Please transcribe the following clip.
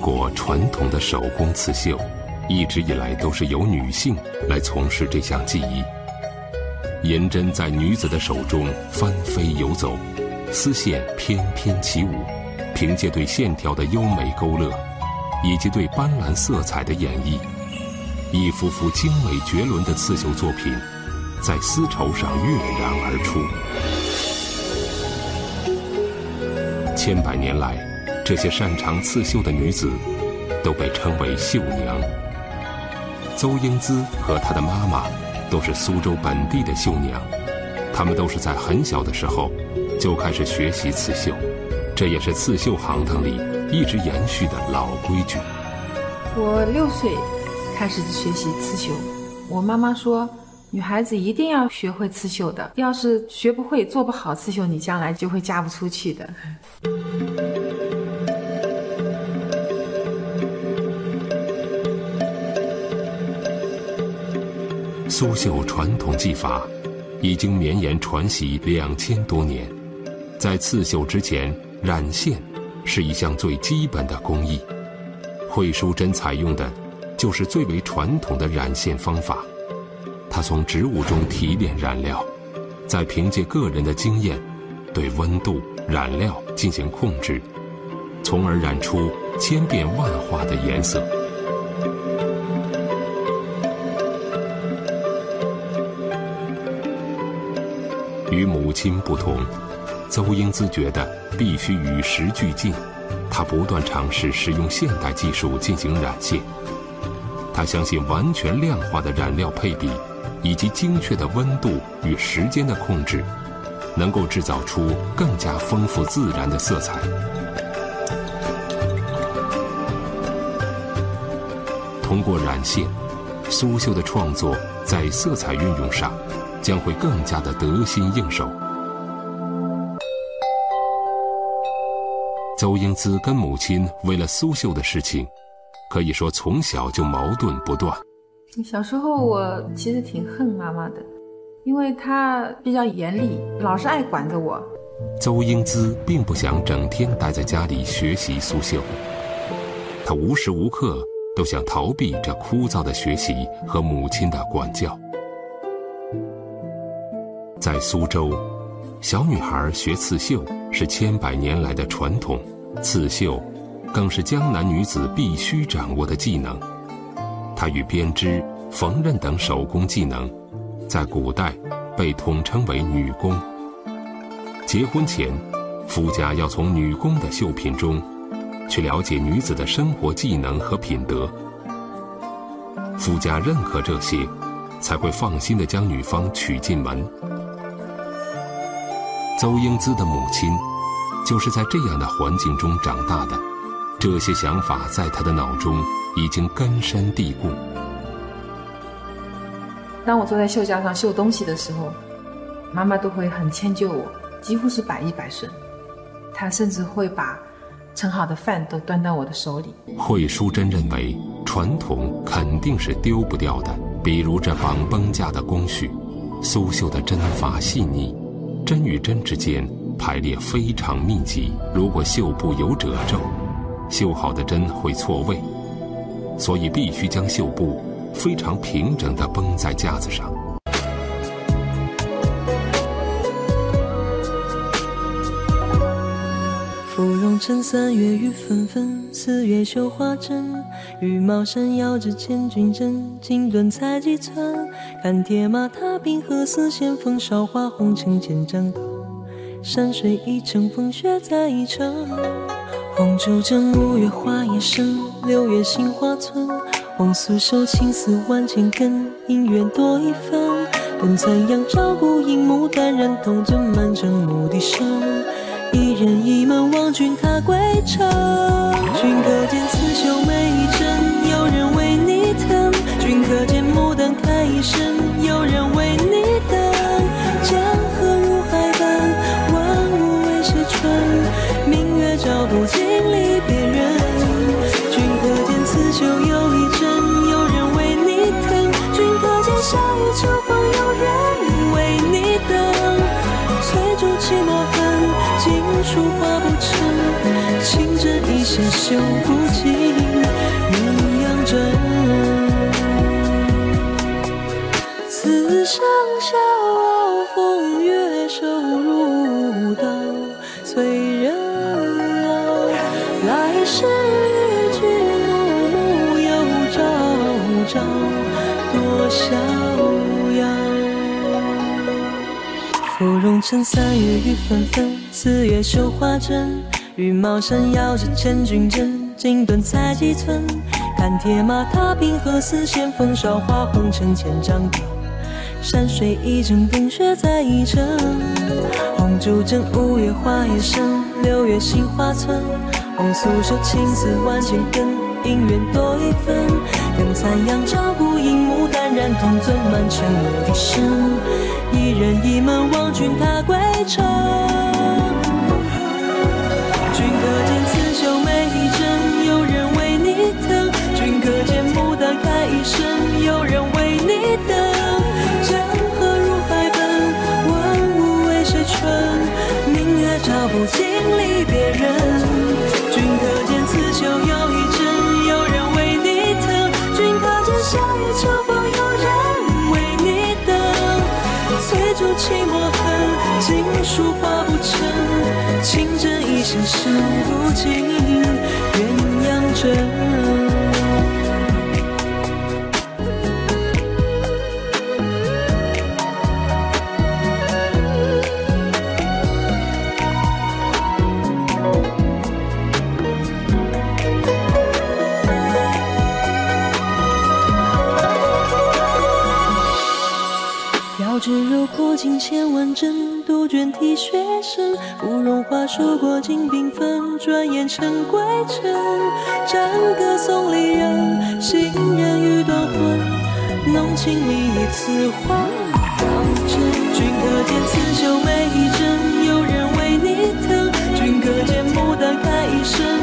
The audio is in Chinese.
国传统的手工刺绣，一直以来都是由女性来从事这项技艺。银针在女子的手中翻飞游走，丝线翩翩起舞，凭借对线条的优美勾勒，以及对斑斓色彩的演绎，一幅幅精美绝伦的刺绣作品，在丝绸上跃然而出。千百年来，这些擅长刺绣的女子，都被称为绣娘。邹英姿和她的妈妈。都是苏州本地的绣娘，她们都是在很小的时候就开始学习刺绣，这也是刺绣行当里一直延续的老规矩。我六岁开始学习刺绣，我妈妈说，女孩子一定要学会刺绣的，要是学不会、做不好刺绣，你将来就会嫁不出去的。苏绣传统技法已经绵延传习两千多年，在刺绣之前，染线是一项最基本的工艺。惠淑珍采用的，就是最为传统的染线方法。她从植物中提炼染料，再凭借个人的经验，对温度、染料进行控制，从而染出千变万化的颜色。与母亲不同，邹英姿觉得必须与时俱进。她不断尝试使用现代技术进行染线。她相信完全量化的染料配比，以及精确的温度与时间的控制，能够制造出更加丰富自然的色彩。通过染线，苏绣的创作在色彩运用上。将会更加的得心应手。邹英姿跟母亲为了苏绣的事情，可以说从小就矛盾不断。小时候我其实挺恨妈妈的，因为她比较严厉，老是爱管着我。邹英姿并不想整天待在家里学习苏绣，她无时无刻都想逃避这枯燥的学习和母亲的管教。在苏州，小女孩学刺绣是千百年来的传统，刺绣更是江南女子必须掌握的技能。它与编织、缝纫等手工技能，在古代被统称为女工。结婚前，夫家要从女工的绣品中去了解女子的生活技能和品德，夫家认可这些，才会放心的将女方娶进门。邹英姿的母亲，就是在这样的环境中长大的，这些想法在她的脑中已经根深蒂固。当我坐在绣架上绣东西的时候，妈妈都会很迁就我，几乎是百依百顺。她甚至会把盛好的饭都端到我的手里。惠淑珍认为，传统肯定是丢不掉的，比如这绑绷架的工序，苏绣的针法细腻。针与针之间排列非常密集，如果绣布有褶皱，绣好的针会错位，所以必须将绣布非常平整地绷在架子上。城三月雨纷纷，四月绣花针。羽毛扇摇着千军阵，锦缎裁几寸。看铁马踏冰河，丝线风韶华红尘千丈头。山水一程，风雪再一程。红烛正，五月花叶深，六月杏花村。红酥手，青丝万千根，姻缘多一分。等残阳照孤影，牡丹染铜樽，满城牧笛声。一人一梦，望君踏归程。君可见翠竹泣墨痕。锦书画不，尽鸳鸯枕。此生笑傲风月，瘦如刀，催人老。来世与君暮暮，又朝朝多逍遥。芙蓉城三月雨纷纷，四月绣花针。羽毛扇摇着千军阵，锦缎裁几寸。看铁马踏冰河，似线风韶华红尘千丈高。山水一程，冰雪再一程。红烛枕，五月花叶深，六月杏花村。红素手，青丝万千根，姻缘多一分。等残阳照孤影，牡丹染铜樽，满城牧笛声。一人一门，望君踏归程。明月照不经历别人。君可见刺绣又一针，有人为你疼；君可见夏雨秋风，有人为你等。翠竹泣墨痕，锦书画不成。情真一线，绣不尽鸳鸯枕。桃之夭过，灼尽千万针。杜鹃啼血声，芙蓉花瘦过尽缤纷。转眼成归尘。战歌送离人，行人欲断魂。浓情蜜意，此话当真。君可见刺绣每一针，有人为你疼。君可见牡丹开一生。